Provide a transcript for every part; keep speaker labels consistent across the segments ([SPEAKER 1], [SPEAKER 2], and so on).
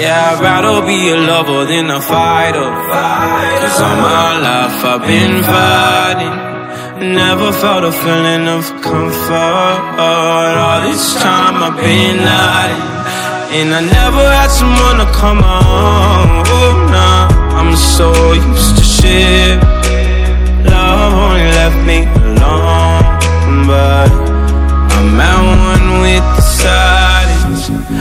[SPEAKER 1] Yeah, I'd rather be a lover than a fighter. Cause all my life I've been fighting. Never felt a feeling of comfort. All this time I've been hiding. And I never had someone to come on. Oh, nah, I'm so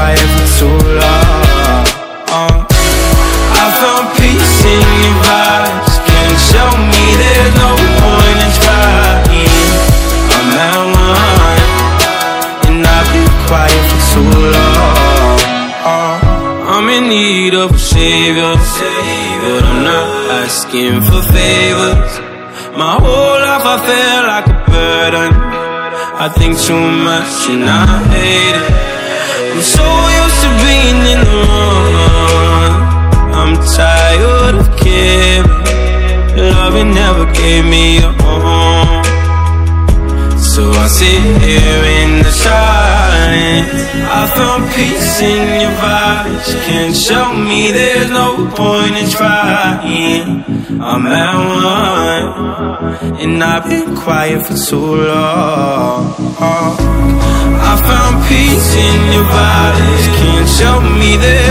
[SPEAKER 1] Quiet for too long. I found peace in your vibes. Can't show me there's no point in trying. I'm at one, and I've been quiet for too long. I'm in need of a savior, but I'm not asking for favors. My whole life I feel like a burden. I think too much and I hate it. Loving never gave me a home. So I sit here in the silence. I found peace in your vibes. Can't show me there's no point in trying. I'm at one, and I've been quiet for too long. I found peace in your vibes. Can't show me there's